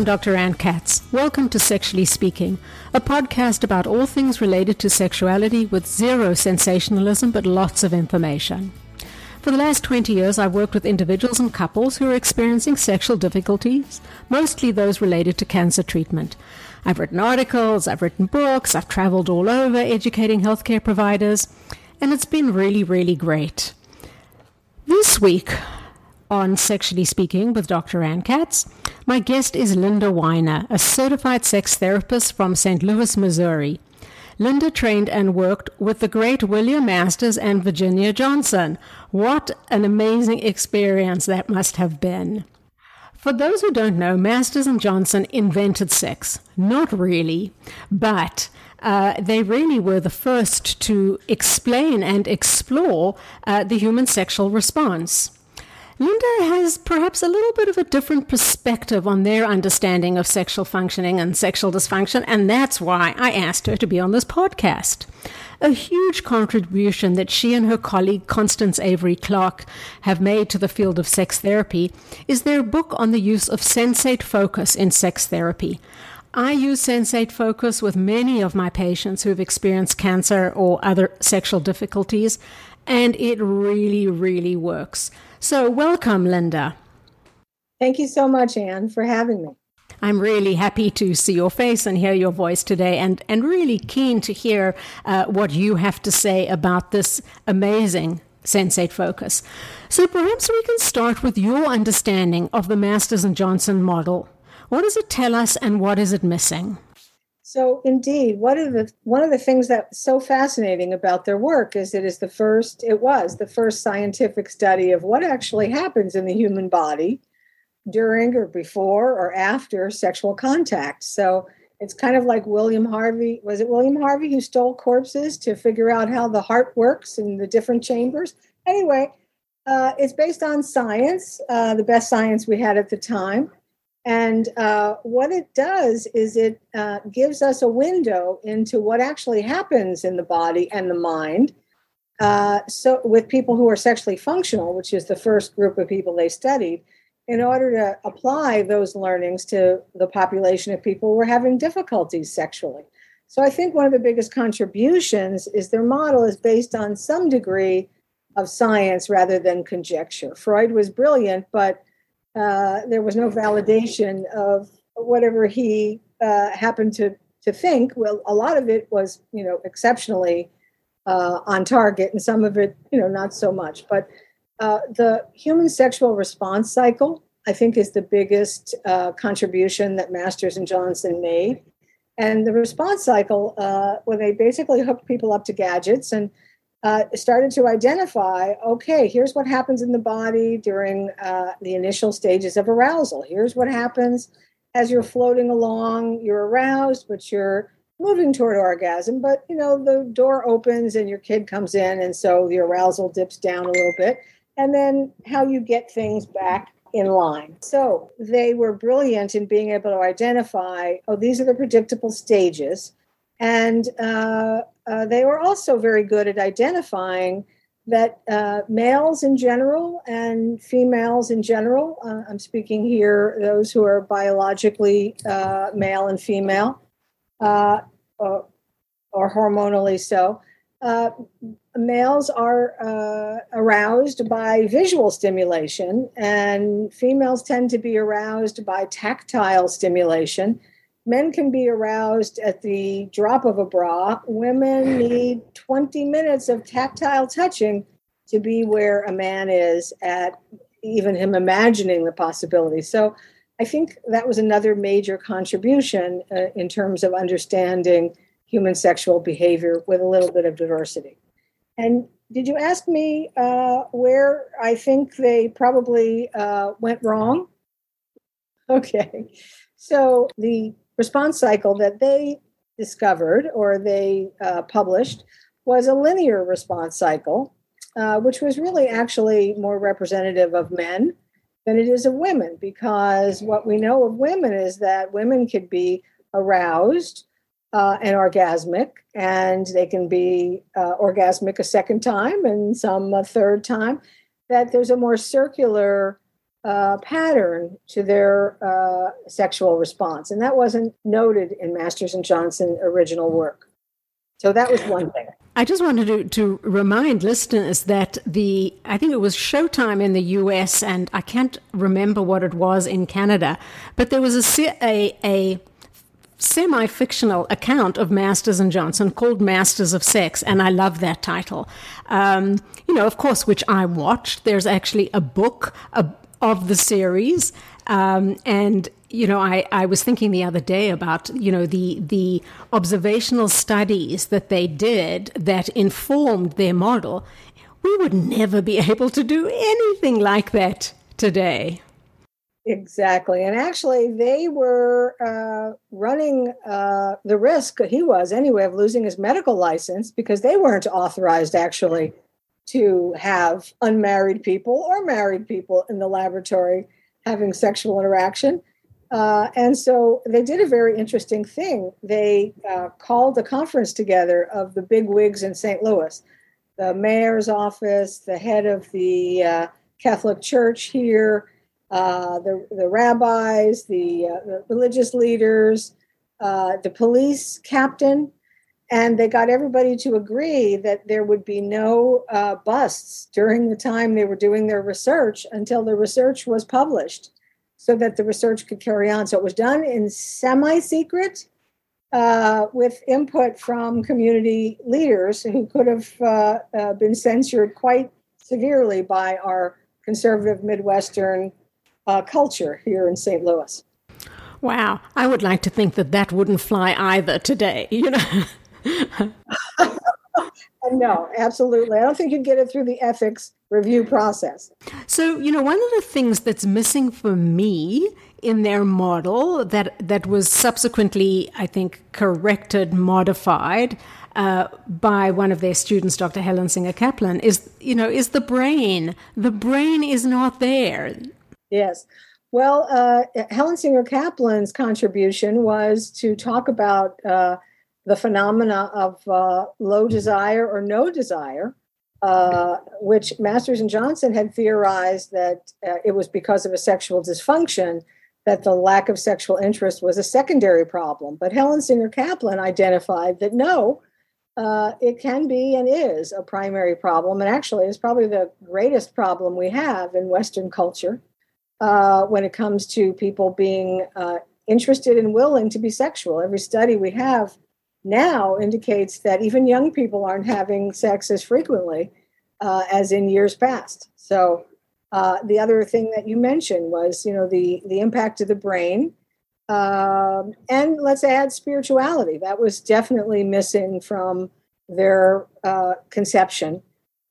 I'm Dr. Ann Katz. Welcome to Sexually Speaking, a podcast about all things related to sexuality with zero sensationalism but lots of information. For the last 20 years, I've worked with individuals and couples who are experiencing sexual difficulties, mostly those related to cancer treatment. I've written articles, I've written books, I've traveled all over educating healthcare providers, and it's been really, really great. This week on Sexually Speaking with Dr. Ann Katz, my guest is Linda Weiner, a certified sex therapist from St. Louis, Missouri. Linda trained and worked with the great William Masters and Virginia Johnson. What an amazing experience that must have been. For those who don't know, Masters and Johnson invented sex. Not really, but uh, they really were the first to explain and explore uh, the human sexual response. Linda has perhaps a little bit of a different perspective on their understanding of sexual functioning and sexual dysfunction, and that's why I asked her to be on this podcast. A huge contribution that she and her colleague Constance Avery Clark have made to the field of sex therapy is their book on the use of sensate focus in sex therapy. I use Sensate Focus with many of my patients who've experienced cancer or other sexual difficulties, and it really, really works. So, welcome, Linda. Thank you so much, Ann, for having me. I'm really happy to see your face and hear your voice today, and, and really keen to hear uh, what you have to say about this amazing Sensate focus. So, perhaps we can start with your understanding of the Masters and Johnson model. What does it tell us, and what is it missing? So, indeed, one of the one of the things that's so fascinating about their work is it is the first. It was the first scientific study of what actually happens in the human body during or before or after sexual contact. So it's kind of like William Harvey. Was it William Harvey who stole corpses to figure out how the heart works in the different chambers? Anyway, uh, it's based on science, uh, the best science we had at the time. And uh, what it does is it uh, gives us a window into what actually happens in the body and the mind. Uh, so, with people who are sexually functional, which is the first group of people they studied, in order to apply those learnings to the population of people who are having difficulties sexually. So, I think one of the biggest contributions is their model is based on some degree of science rather than conjecture. Freud was brilliant, but uh, there was no validation of whatever he uh, happened to to think. Well, a lot of it was, you know, exceptionally uh, on target, and some of it, you know, not so much. But uh, the human sexual response cycle, I think, is the biggest uh, contribution that Masters and Johnson made. And the response cycle, where they basically hooked people up to gadgets and uh, started to identify okay, here's what happens in the body during uh, the initial stages of arousal. Here's what happens as you're floating along, you're aroused, but you're moving toward orgasm. But you know, the door opens and your kid comes in, and so the arousal dips down a little bit. And then how you get things back in line. So they were brilliant in being able to identify oh, these are the predictable stages. And uh, uh, they were also very good at identifying that uh, males in general and females in general, uh, I'm speaking here those who are biologically uh, male and female, uh, or, or, hormonally so, males are aroused by visual stimulation, and females tend to be aroused by tactile stimulation men can be aroused at the drop of a bra. Women need 20 minutes of tactile touching to be where a man is at even him imagining the possibility. So I think that was another major contribution uh, in terms of understanding human sexual behavior with a little bit of diversity. And did you ask me uh, where I think they probably uh, went wrong? Okay. So the response cycle that they discovered or they uh, published was a linear response cycle, uh, which was really actually more representative of men than it is of women, because what we know of women is that women could be aroused uh, and orgasmic, and they can be uh, orgasmic a second time and some a third time. That there's a more circular uh, pattern to their uh, sexual response. And that wasn't noted in Masters and Johnson original work. So that was one thing. I just wanted to, to remind listeners that the, I think it was Showtime in the US, and I can't remember what it was in Canada, but there was a, a, a semi fictional account of Masters and Johnson called Masters of Sex, and I love that title. Um, you know, of course, which I watched. There's actually a book of the series. Um, and you know, I, I was thinking the other day about you know the the observational studies that they did that informed their model. We would never be able to do anything like that today. Exactly. And actually, they were uh, running uh, the risk, he was anyway, of losing his medical license because they weren't authorized actually to have unmarried people or married people in the laboratory having sexual interaction. Uh, and so they did a very interesting thing. They uh, called a conference together of the big wigs in St. Louis, the mayor's office, the head of the uh, Catholic Church here, uh, the, the rabbis, the, uh, the religious leaders, uh, the police captain, and they got everybody to agree that there would be no uh, busts during the time they were doing their research until the research was published so that the research could carry on. So it was done in semi secret uh, with input from community leaders who could have uh, been censured quite severely by our conservative Midwestern uh, culture here in St. Louis. Wow, I would like to think that that wouldn't fly either today. You know. no, absolutely. I don't think you'd get it through the ethics review process. So, you know, one of the things that's missing for me in their model that that was subsequently, I think, corrected, modified uh, by one of their students, Dr. Helen Singer Kaplan, is you know is the brain. The brain is not there. Yes. Well, uh, Helen Singer Kaplan's contribution was to talk about uh, the phenomena of uh, low desire or no desire, uh, which Masters and Johnson had theorized that uh, it was because of a sexual dysfunction that the lack of sexual interest was a secondary problem. But Helen Singer Kaplan identified that no, uh, it can be and is a primary problem, and actually is probably the greatest problem we have in Western culture uh, when it comes to people being uh, interested and willing to be sexual. Every study we have now indicates that even young people aren't having sex as frequently uh, as in years past. So uh, the other thing that you mentioned was, you know, the the impact of the brain, um, and let's add spirituality. That was definitely missing from their uh, conception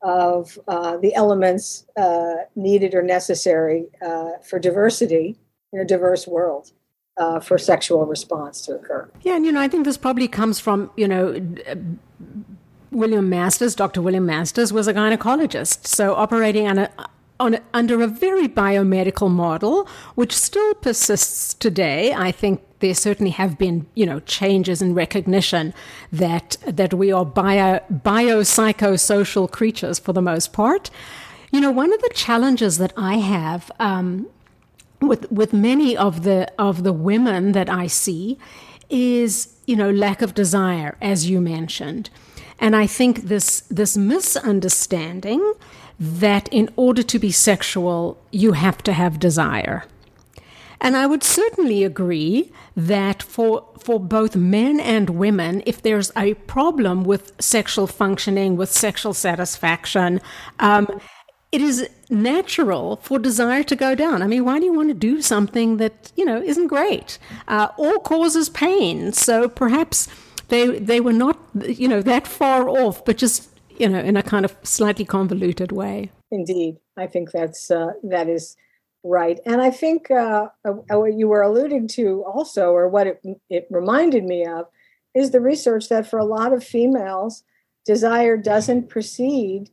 of uh, the elements uh, needed or necessary uh, for diversity in a diverse world. Uh, for sexual response to occur. Yeah, and you know, I think this probably comes from you know William Masters. Dr. William Masters was a gynecologist, so operating on a on, under a very biomedical model, which still persists today. I think there certainly have been, you know, changes in recognition that that we are bio biopsychosocial creatures for the most part. You know, one of the challenges that I have um, with with many of the of the women that I see is, you know, lack of desire, as you mentioned, and I think this this misunderstanding that in order to be sexual, you have to have desire. And I would certainly agree that for for both men and women, if there's a problem with sexual functioning, with sexual satisfaction, um, it is natural for desire to go down. I mean, why do you want to do something that you know isn't great uh, or causes pain? So perhaps they they were not you know that far off, but just you know, in a kind of slightly convoluted way. Indeed, I think that's uh, that is right, and I think uh, uh, what you were alluding to also, or what it it reminded me of, is the research that for a lot of females, desire doesn't precede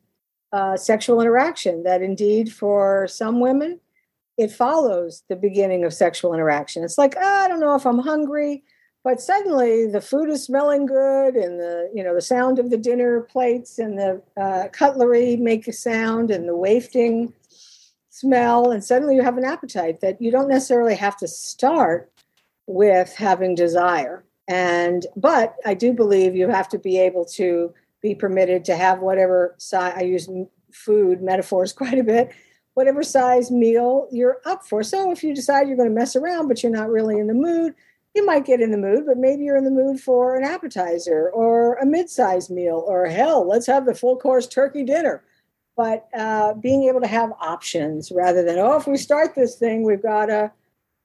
uh, sexual interaction. That indeed, for some women, it follows the beginning of sexual interaction. It's like, oh, I don't know if I'm hungry but suddenly the food is smelling good and the you know the sound of the dinner plates and the uh, cutlery make a sound and the wafting smell, and suddenly you have an appetite that you don't necessarily have to start with having desire. And but I do believe you have to be able to be permitted to have whatever size I use food metaphors quite a bit, whatever size meal you're up for. So if you decide you're going to mess around, but you're not really in the mood, you might get in the mood, but maybe you're in the mood for an appetizer or a mid-sized meal, or hell, let's have the full course turkey dinner. But uh, being able to have options rather than oh, if we start this thing, we've got to,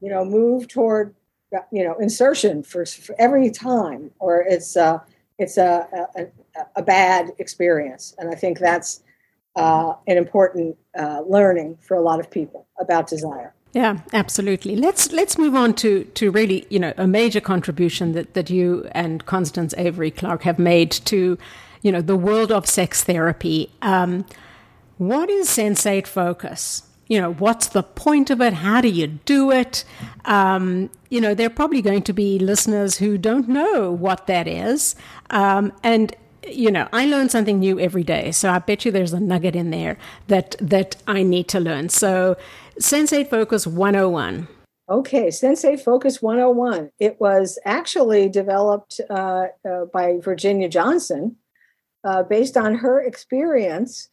you know, move toward, you know, insertion for, for every time, or it's uh, it's a, a, a bad experience. And I think that's uh, an important uh, learning for a lot of people about desire. Yeah, absolutely. Let's let's move on to to really you know a major contribution that that you and Constance Avery Clark have made to you know the world of sex therapy. Um, what is sensate focus? You know, what's the point of it? How do you do it? Um, you know, there are probably going to be listeners who don't know what that is, um, and you know, I learn something new every day. So I bet you there's a nugget in there that that I need to learn. So Sensate Focus 101. Okay, Sensate Focus 101. It was actually developed uh, uh, by Virginia Johnson uh, based on her experience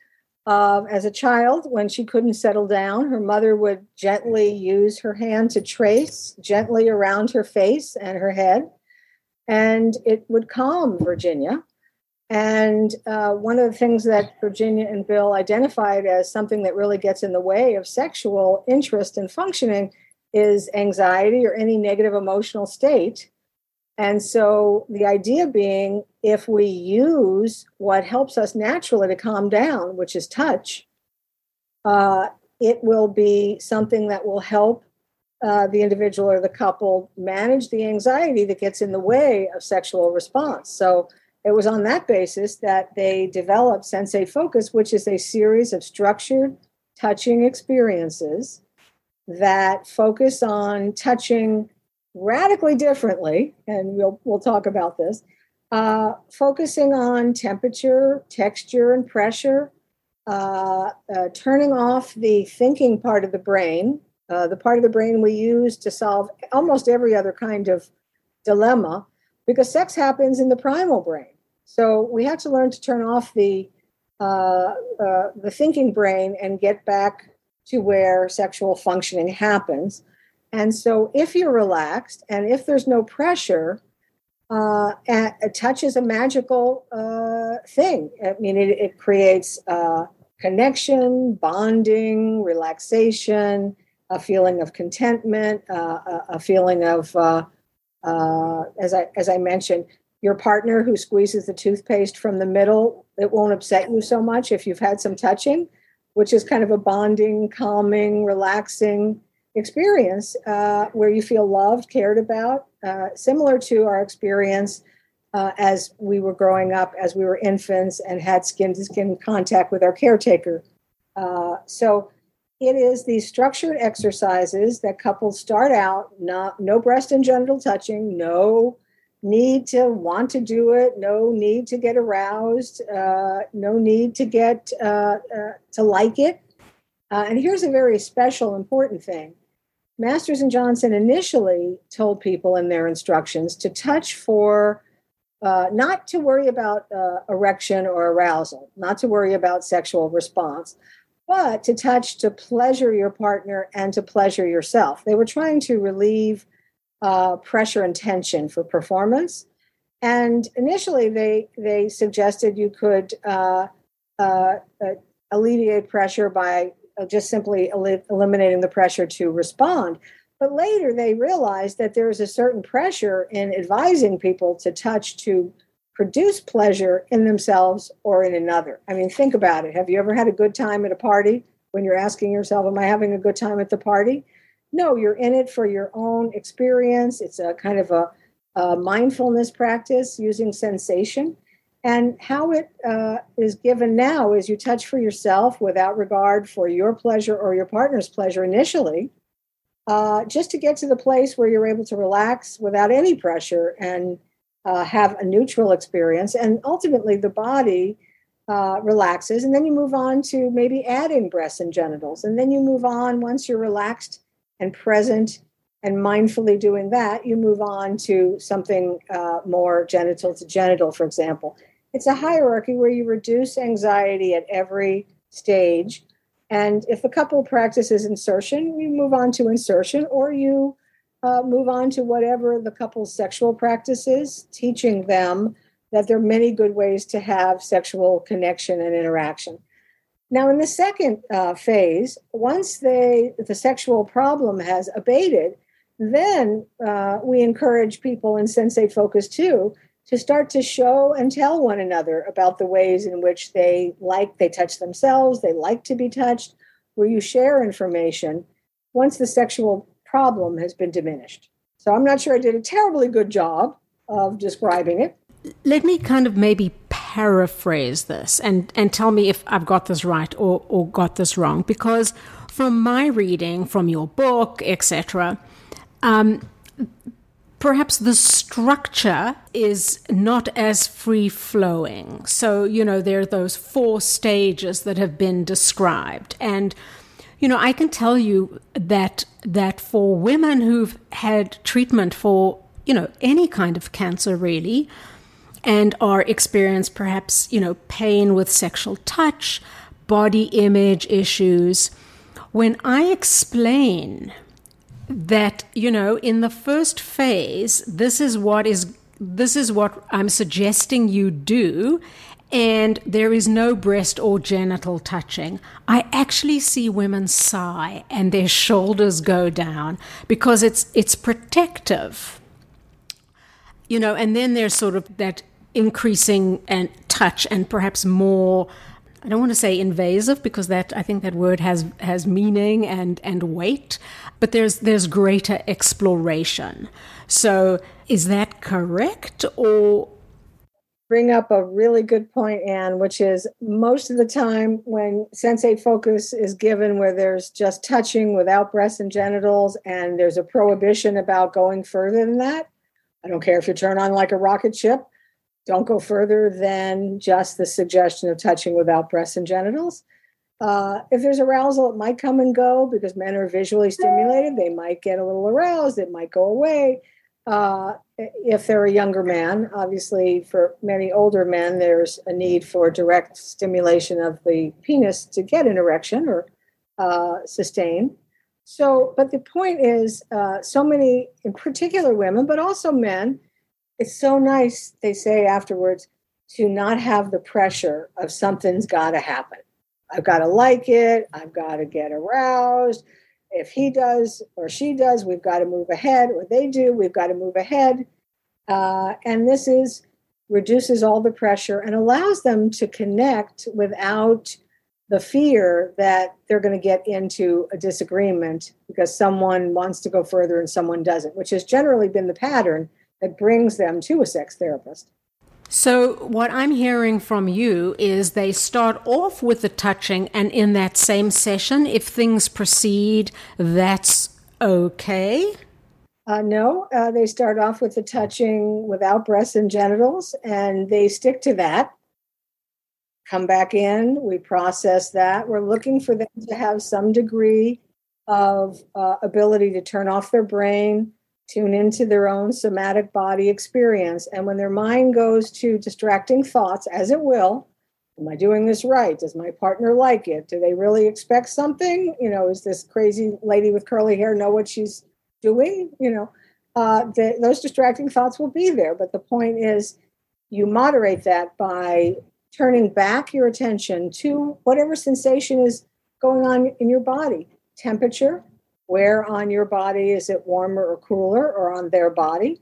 as a child when she couldn't settle down. Her mother would gently use her hand to trace gently around her face and her head, and it would calm Virginia. And uh, one of the things that Virginia and Bill identified as something that really gets in the way of sexual interest and functioning is anxiety or any negative emotional state. And so the idea being if we use what helps us naturally to calm down, which is touch, uh, it will be something that will help uh, the individual or the couple manage the anxiety that gets in the way of sexual response. So it was on that basis that they developed Sensate Focus, which is a series of structured touching experiences that focus on touching radically differently, and we'll we'll talk about this. Uh, focusing on temperature, texture, and pressure, uh, uh, turning off the thinking part of the brain, uh, the part of the brain we use to solve almost every other kind of dilemma, because sex happens in the primal brain. So we have to learn to turn off the uh, uh, the thinking brain and get back to where sexual functioning happens. And so, if you're relaxed and if there's no pressure, uh, a touch is a magical uh, thing. I mean, it, it creates uh, connection, bonding, relaxation, a feeling of contentment, uh, a, feeling of uh, as I as I mentioned, your partner who squeezes the toothpaste from the middle, it won't upset you so much if you've had some touching, which is kind of a bonding, calming, relaxing experience uh, where you feel loved, cared about, uh, similar to our experience uh, as we were growing up, as we were infants and had skin to skin contact with our caretaker. Uh, so it is these structured exercises that couples start out not no breast and genital touching no need to want to do it no need to get aroused uh, no need to get uh, uh, to like it. Uh, and here's a very special important thing. Masters and johnson initially told people in their instructions to touch for uh, not to worry about uh, erection or arousal not to worry about sexual response but to touch to pleasure your partner and to pleasure yourself. They were trying to relieve uh, pressure and tension for performance. And initially, they they suggested you could uh, uh, uh alleviate pressure by uh, just simply el- eliminating the pressure to respond. But later, they realized that there is a certain pressure in advising people to touch to produce pleasure in themselves or in another. I mean, think about it. Have you ever had a good time at a party when you're asking yourself, Am I having a good time at the party? No, you're in it for your own experience. It's a kind of a, a mindfulness practice using sensation. And how it uh, is given now is you touch for yourself without regard for your pleasure or your partner's pleasure initially, uh, just to get to the place where you're able to relax without any pressure and uh, have a neutral experience. And ultimately, the body uh, relaxes, and then you move on to maybe adding breasts and genitals. And then you move on once you're relaxed and present and mindfully doing that, you move on to something uh, more genital to genital, for example. It's a hierarchy where you reduce anxiety at every stage. And if a couple practices insertion, you move on to insertion, or you uh, move on to whatever the couple's sexual practice is, teaching them that there are many good ways to have sexual connection and interaction. Now, in the second uh, phase, once they the sexual problem has abated, then uh, we encourage people in Sensate Focus too to start to show and tell one another about the ways in which they like they touch themselves, they like to be touched, where you share information once the sexual problem has been diminished. So I'm not sure I did a terribly good job of describing it, let me kind of maybe paraphrase this and, and tell me if I've got this right or, or got this wrong. Because from my reading, from your book, etc., um, perhaps the structure is not as free flowing. So, you know, there are those four stages that have been described. And, you know, I can tell you that that for women who've had treatment for, you know, any kind of cancer really, and are experience perhaps, you know, pain with sexual touch, body image issues. When I explain that, you know, in the first phase, this is what is this is what I'm suggesting you do and there is no breast or genital touching, I actually see women sigh and their shoulders go down because it's it's protective. You know, and then there's sort of that increasing and touch and perhaps more I don't want to say invasive because that I think that word has has meaning and and weight, but there's there's greater exploration. So is that correct or bring up a really good point, Ann, which is most of the time when sensate focus is given where there's just touching without breasts and genitals and there's a prohibition about going further than that. I don't care if you turn on like a rocket ship don't go further than just the suggestion of touching without breasts and genitals. Uh, if there's arousal, it might come and go because men are visually stimulated. They might get a little aroused, it might go away. Uh, if they're a younger man, obviously, for many older men, there's a need for direct stimulation of the penis to get an erection or uh, sustain. So, but the point is, uh, so many, in particular women, but also men, it's so nice, they say afterwards, to not have the pressure of something's got to happen. I've got to like it. I've got to get aroused. If he does or she does, we've got to move ahead, or they do, we've got to move ahead. Uh, and this is reduces all the pressure and allows them to connect without the fear that they're going to get into a disagreement because someone wants to go further and someone doesn't, which has generally been the pattern that brings them to a sex therapist. So, what I'm hearing from you is they start off with the touching, and in that same session, if things proceed, that's okay? Uh, no, uh, they start off with the touching without breasts and genitals, and they stick to that. Come back in, we process that. We're looking for them to have some degree of uh, ability to turn off their brain, tune into their own somatic body experience. And when their mind goes to distracting thoughts, as it will, am I doing this right? Does my partner like it? Do they really expect something? You know, is this crazy lady with curly hair know what she's doing? You know, uh, the, those distracting thoughts will be there. But the point is, you moderate that by turning back your attention to whatever sensation is going on in your body temperature, where on your body is it warmer or cooler, or on their body?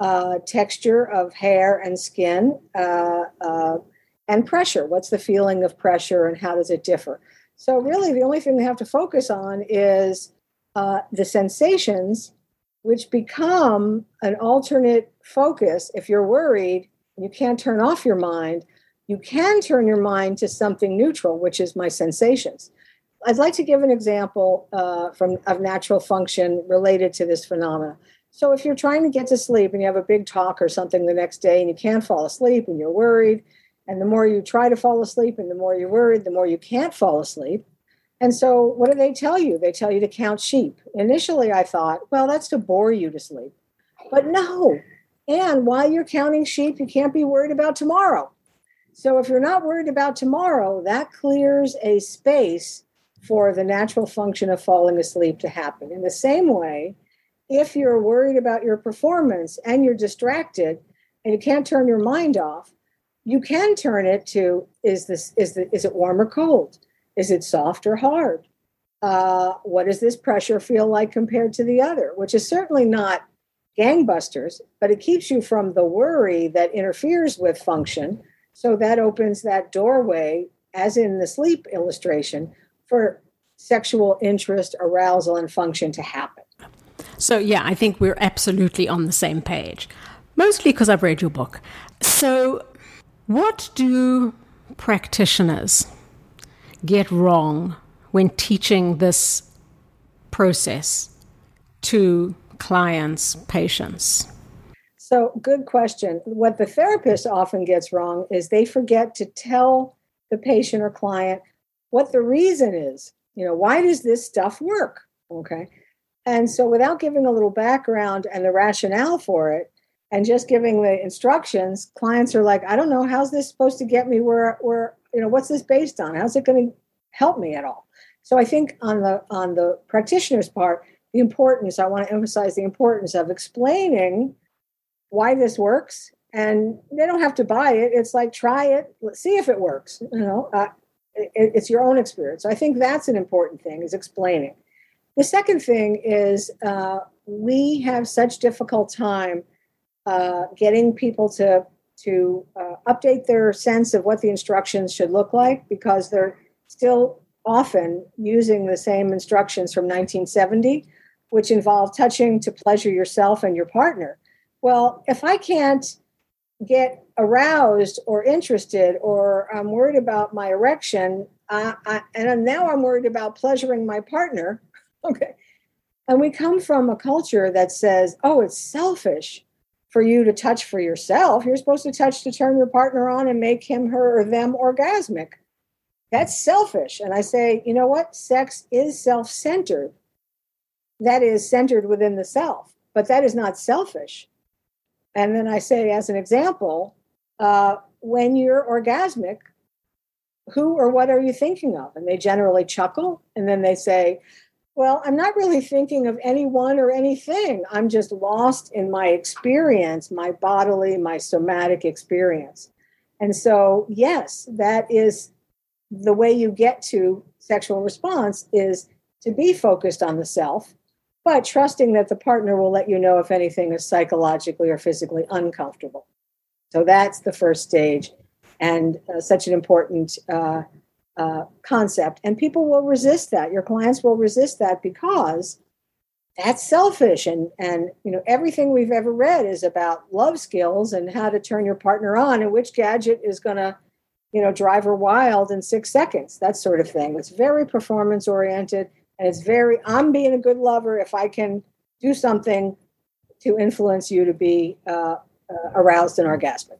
Uh, texture of hair and skin, uh, uh, and pressure. What's the feeling of pressure, and how does it differ? So, really, the only thing they have to focus on is uh, the sensations, which become an alternate focus. If you're worried, you can't turn off your mind. You can turn your mind to something neutral, which is my sensations. I'd like to give an example uh, from of natural function related to this phenomena. So, if you're trying to get to sleep and you have a big talk or something the next day and you can't fall asleep and you're worried And the more you try to fall asleep and the more you're worried, the more you can't fall asleep. And so, what do they tell you? They tell you to count sheep. Initially, I thought, well, that's to bore you to sleep. But no. And while you're counting sheep, you can't be worried about tomorrow. So, if you're not worried about tomorrow, that clears a space for the natural function of falling asleep to happen. In the same way, if you're worried about your performance and you're distracted and you can't turn your mind off, you can turn it to is this is the is it warm or cold? Is it soft or hard? Uh, what does this pressure feel like compared to the other? Which is certainly not gangbusters, but it keeps you from the worry that interferes with function. So that opens that doorway, as in the sleep illustration, for sexual interest, arousal, and function to happen. So, yeah, I think we're absolutely on the same page, mostly because I've read your book. So, what do practitioners get wrong when teaching this process to clients, patients? So, good question. What the therapist often gets wrong is they forget to tell the patient or client what the reason is. You know, why does this stuff work? Okay. And so, without giving a little background and the rationale for it, and just giving the instructions, clients are like, I don't know, how's this supposed to get me where, where, you know, what's this based on? How's it going to help me at all? So I think on the on the practitioner's part, the importance, I want to emphasize the importance of explaining why this works. And they don't have to buy it. It's like try it, let's see if it works. You know, uh, it, it's your own experience. So I think that's an important thing is explaining. The second thing is uh, we have such difficult time uh, getting people to to uh, update their sense of what the instructions should look like because they're still often using the same instructions from 1970, which involve touching to pleasure yourself and your partner. Well, if I can't get aroused or interested, or I'm worried about my erection, uh, I, and now I'm worried about pleasuring my partner, okay. And we come from a culture that says, oh, it's selfish for you to touch for yourself. You're supposed to touch to turn your partner on and make him, her, or them orgasmic. That's selfish. And I say, you know what? Sex is self centered. That is centered within the self, but that is not selfish. And then I say, as an example, uh, when you're orgasmic, who or what are you thinking of? And they generally chuckle and then they say, well, I'm not really thinking of anyone or anything. I'm just lost in my experience, my bodily, my somatic experience. And so, yes, that is the way you get to sexual response is to be focused on the self, but trusting that the partner will let you know if anything is psychologically or physically uncomfortable. So that's the first stage, and uh, such an important uh, uh, concept. And people will resist that. Your clients will resist that because that's selfish. And and you know everything we've ever read is about love skills and how to turn your partner on and which gadget is going to you know drive her wild in six seconds. That sort of thing. It's very performance oriented and it's very I'm being a good lover if I can do something to influence you to be uh, uh, aroused and orgasmic.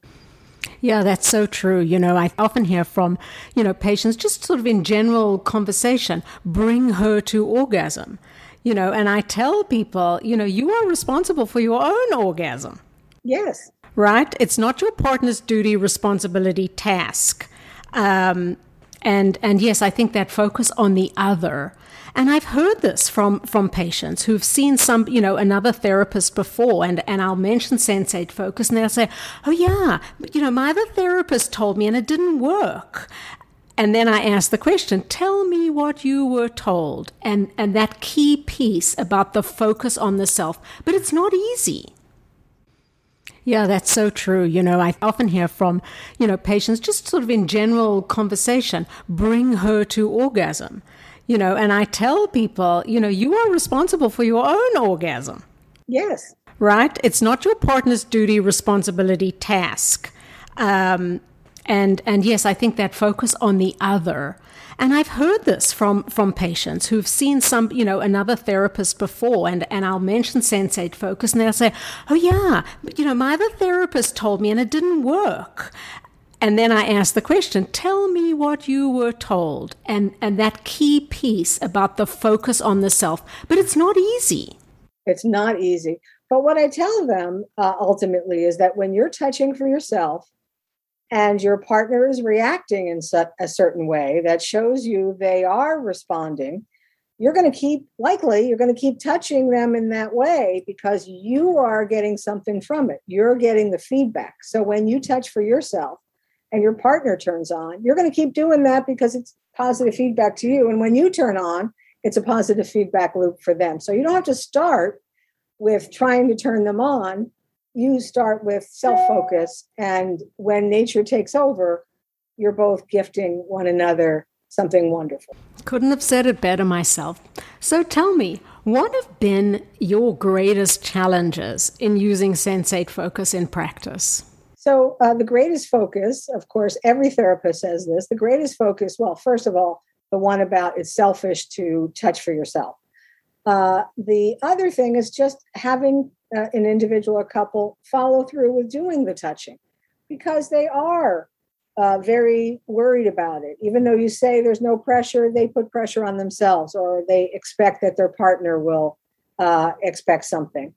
Yeah, that's so true. You know, I often hear from, you know, patients just sort of in general conversation, bring her to orgasm. You know, and I tell people, you know, you are responsible for your own orgasm. Yes. Right? It's not your partner's duty, responsibility, task. Um, and and yes, I think that focus on the other and I've heard this from, from patients who've seen some, you know, another therapist before, and, and I'll mention sensate focus, and they'll say, Oh, yeah, you know, my other therapist told me and it didn't work. And then I ask the question, tell me what you were told. And, and that key piece about the focus on the self. But it's not easy. Yeah, that's so true. You know, I often hear from, you know, patients just sort of in general conversation, bring her to orgasm you know, and I tell people, you know, you are responsible for your own orgasm. Yes. Right? It's not your partner's duty, responsibility, task. Um, and and yes, I think that focus on the other. And I've heard this from from patients who've seen some, you know, another therapist before, and and I'll mention sensate focus, and they'll say, "Oh yeah, but, you know, my other therapist told me, and it didn't work." And then I ask the question, tell me what you were told. And, and that key piece about the focus on the self. But it's not easy. It's not easy. But what I tell them uh, ultimately is that when you're touching for yourself and your partner is reacting in a certain way that shows you they are responding, you're going to keep, likely, you're going to keep touching them in that way because you are getting something from it. You're getting the feedback. So when you touch for yourself, and your partner turns on, you're going to keep doing that because it's positive feedback to you. And when you turn on, it's a positive feedback loop for them. So you don't have to start with trying to turn them on. You start with self focus. And when nature takes over, you're both gifting one another something wonderful. Couldn't have said it better myself. So tell me, what have been your greatest challenges in using sensate focus in practice? So, uh, the greatest focus, of course, every therapist says this the greatest focus, well, first of all, the one about it's selfish to touch for yourself. Uh, the other thing is just having uh, an individual or couple follow through with doing the touching because they are uh, very worried about it. Even though you say there's no pressure, they put pressure on themselves or they expect that their partner will uh, expect something.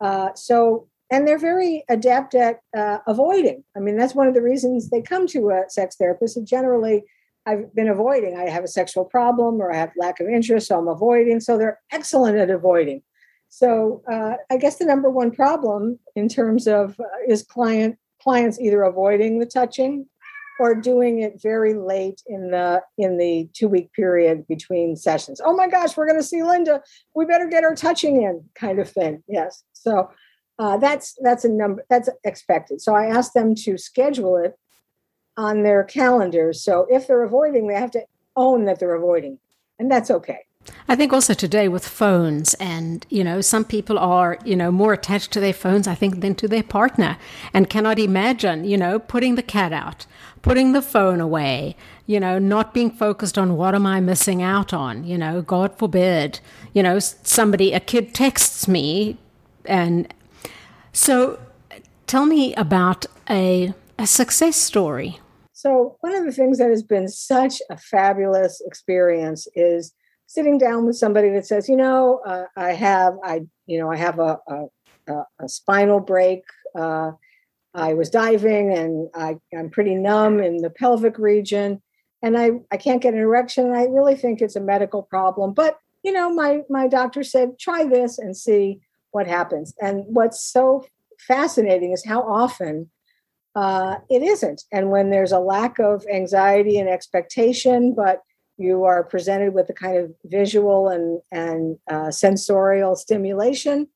Uh, so and they're very adept at uh, avoiding. I mean, that's one of the reasons they come to a sex therapist. And generally, I've been avoiding. I have a sexual problem or I have lack of interest, so I'm avoiding. So they're excellent at avoiding. So uh, I guess the number one problem in terms of uh, is client clients either avoiding the touching or doing it very late in the in the two week period between sessions. Oh my gosh, we're going to see Linda. We better get our touching in, kind of thing. Yes. So uh, that's that's a number that's expected. So I asked them to schedule it on their calendars. So if they're avoiding, they have to own that they're avoiding, and that's okay. I think also today with phones, and you know, some people are you know more attached to their phones, I think, than to their partner, and cannot imagine you know putting the cat out, putting the phone away, you know, not being focused on what am I missing out on, you know, God forbid, you know, somebody a kid texts me and so tell me about a, a success story. So, one of the things that has been such a fabulous experience is sitting down with somebody that says, you know, uh, I have, I, you know, I have a, a, a spinal break. Uh, I was diving and I, I'm pretty numb in the pelvic region and I, I can't get an erection. And I really think it's a medical problem. But, you know, my, my doctor said, try this and see what happens. And what's so fascinating is how often uh, it isn't. And when there's a lack of anxiety and expectation, but you are presented with a kind of visual and, and uh, sensorial stimulation,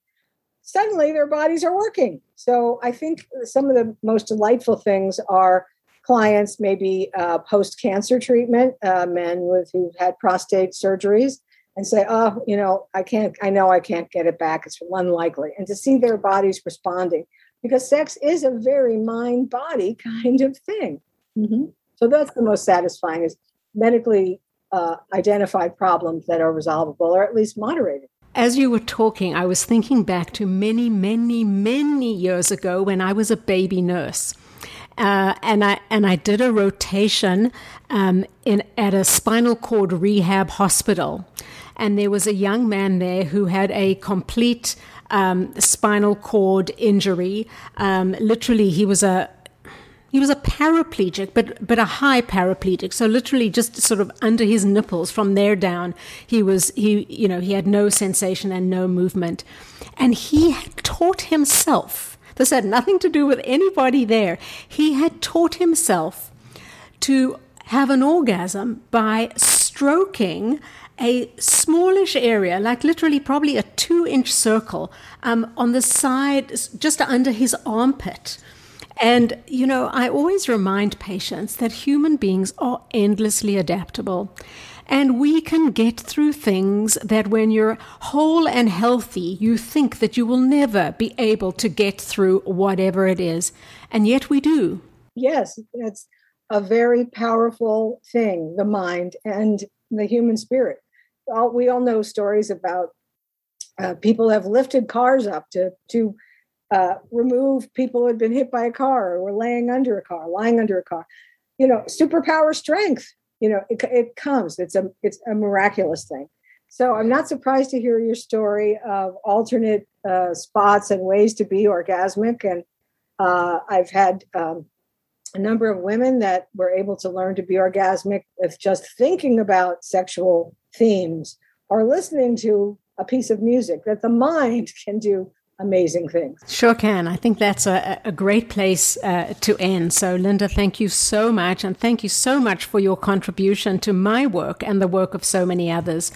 suddenly their bodies are working. So I think some of the most delightful things are clients maybe uh, post cancer treatment, uh, men with who've had prostate surgeries, and say, oh, you know, I can't, I know I can't get it back. It's unlikely. And to see their bodies responding because sex is a very mind body kind of thing. Mm-hmm. So that's the most satisfying is medically uh, identified problems that are resolvable or at least moderated. As you were talking, I was thinking back to many, many, many years ago when I was a baby nurse. Uh, and I and I did a rotation um, in at a spinal cord rehab hospital, and there was a young man there who had a complete um, spinal cord injury. Um, literally, he was a he was a paraplegic, but but a high paraplegic. So literally, just sort of under his nipples, from there down, he was he you know he had no sensation and no movement, and he had taught himself. This had nothing to do with anybody there. He had taught himself to have an orgasm by stroking a smallish area, like literally probably a two inch circle, um, on the side, just under his armpit. And, you know, I always remind patients that human beings are endlessly adaptable. And we can get through things that when you're whole and healthy, you think that you will never be able to get through whatever it is. And yet we do. Yes, it's a very powerful thing, the mind and the human spirit. All, we all know stories about uh, people have lifted cars up to to uh, remove people who had been hit by a car or were laying under a car, lying under a car. You know, superpower strength. You know, it, it comes. It's a it's a miraculous thing. So I'm not surprised to hear your story of alternate uh, spots and ways to be orgasmic. And uh, I've had um, a number of women that were able to learn to be orgasmic with just thinking about sexual themes or listening to a piece of music that the mind can do amazing things. Sure can. I think that's a, a great place uh, to end. So, Linda, thank you so much. And thank you so much for your contribution to my work and the work of so many others.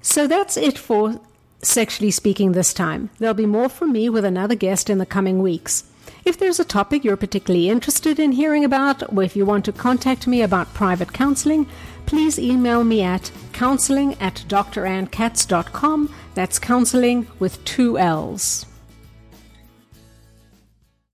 So, that's it for Sexually Speaking this time. There'll be more from me with another guest in the coming weeks. If there's a topic you're particularly interested in hearing about, or if you want to contact me about private counseling, please email me at counseling at drannekatz.com. That's counseling with two L's.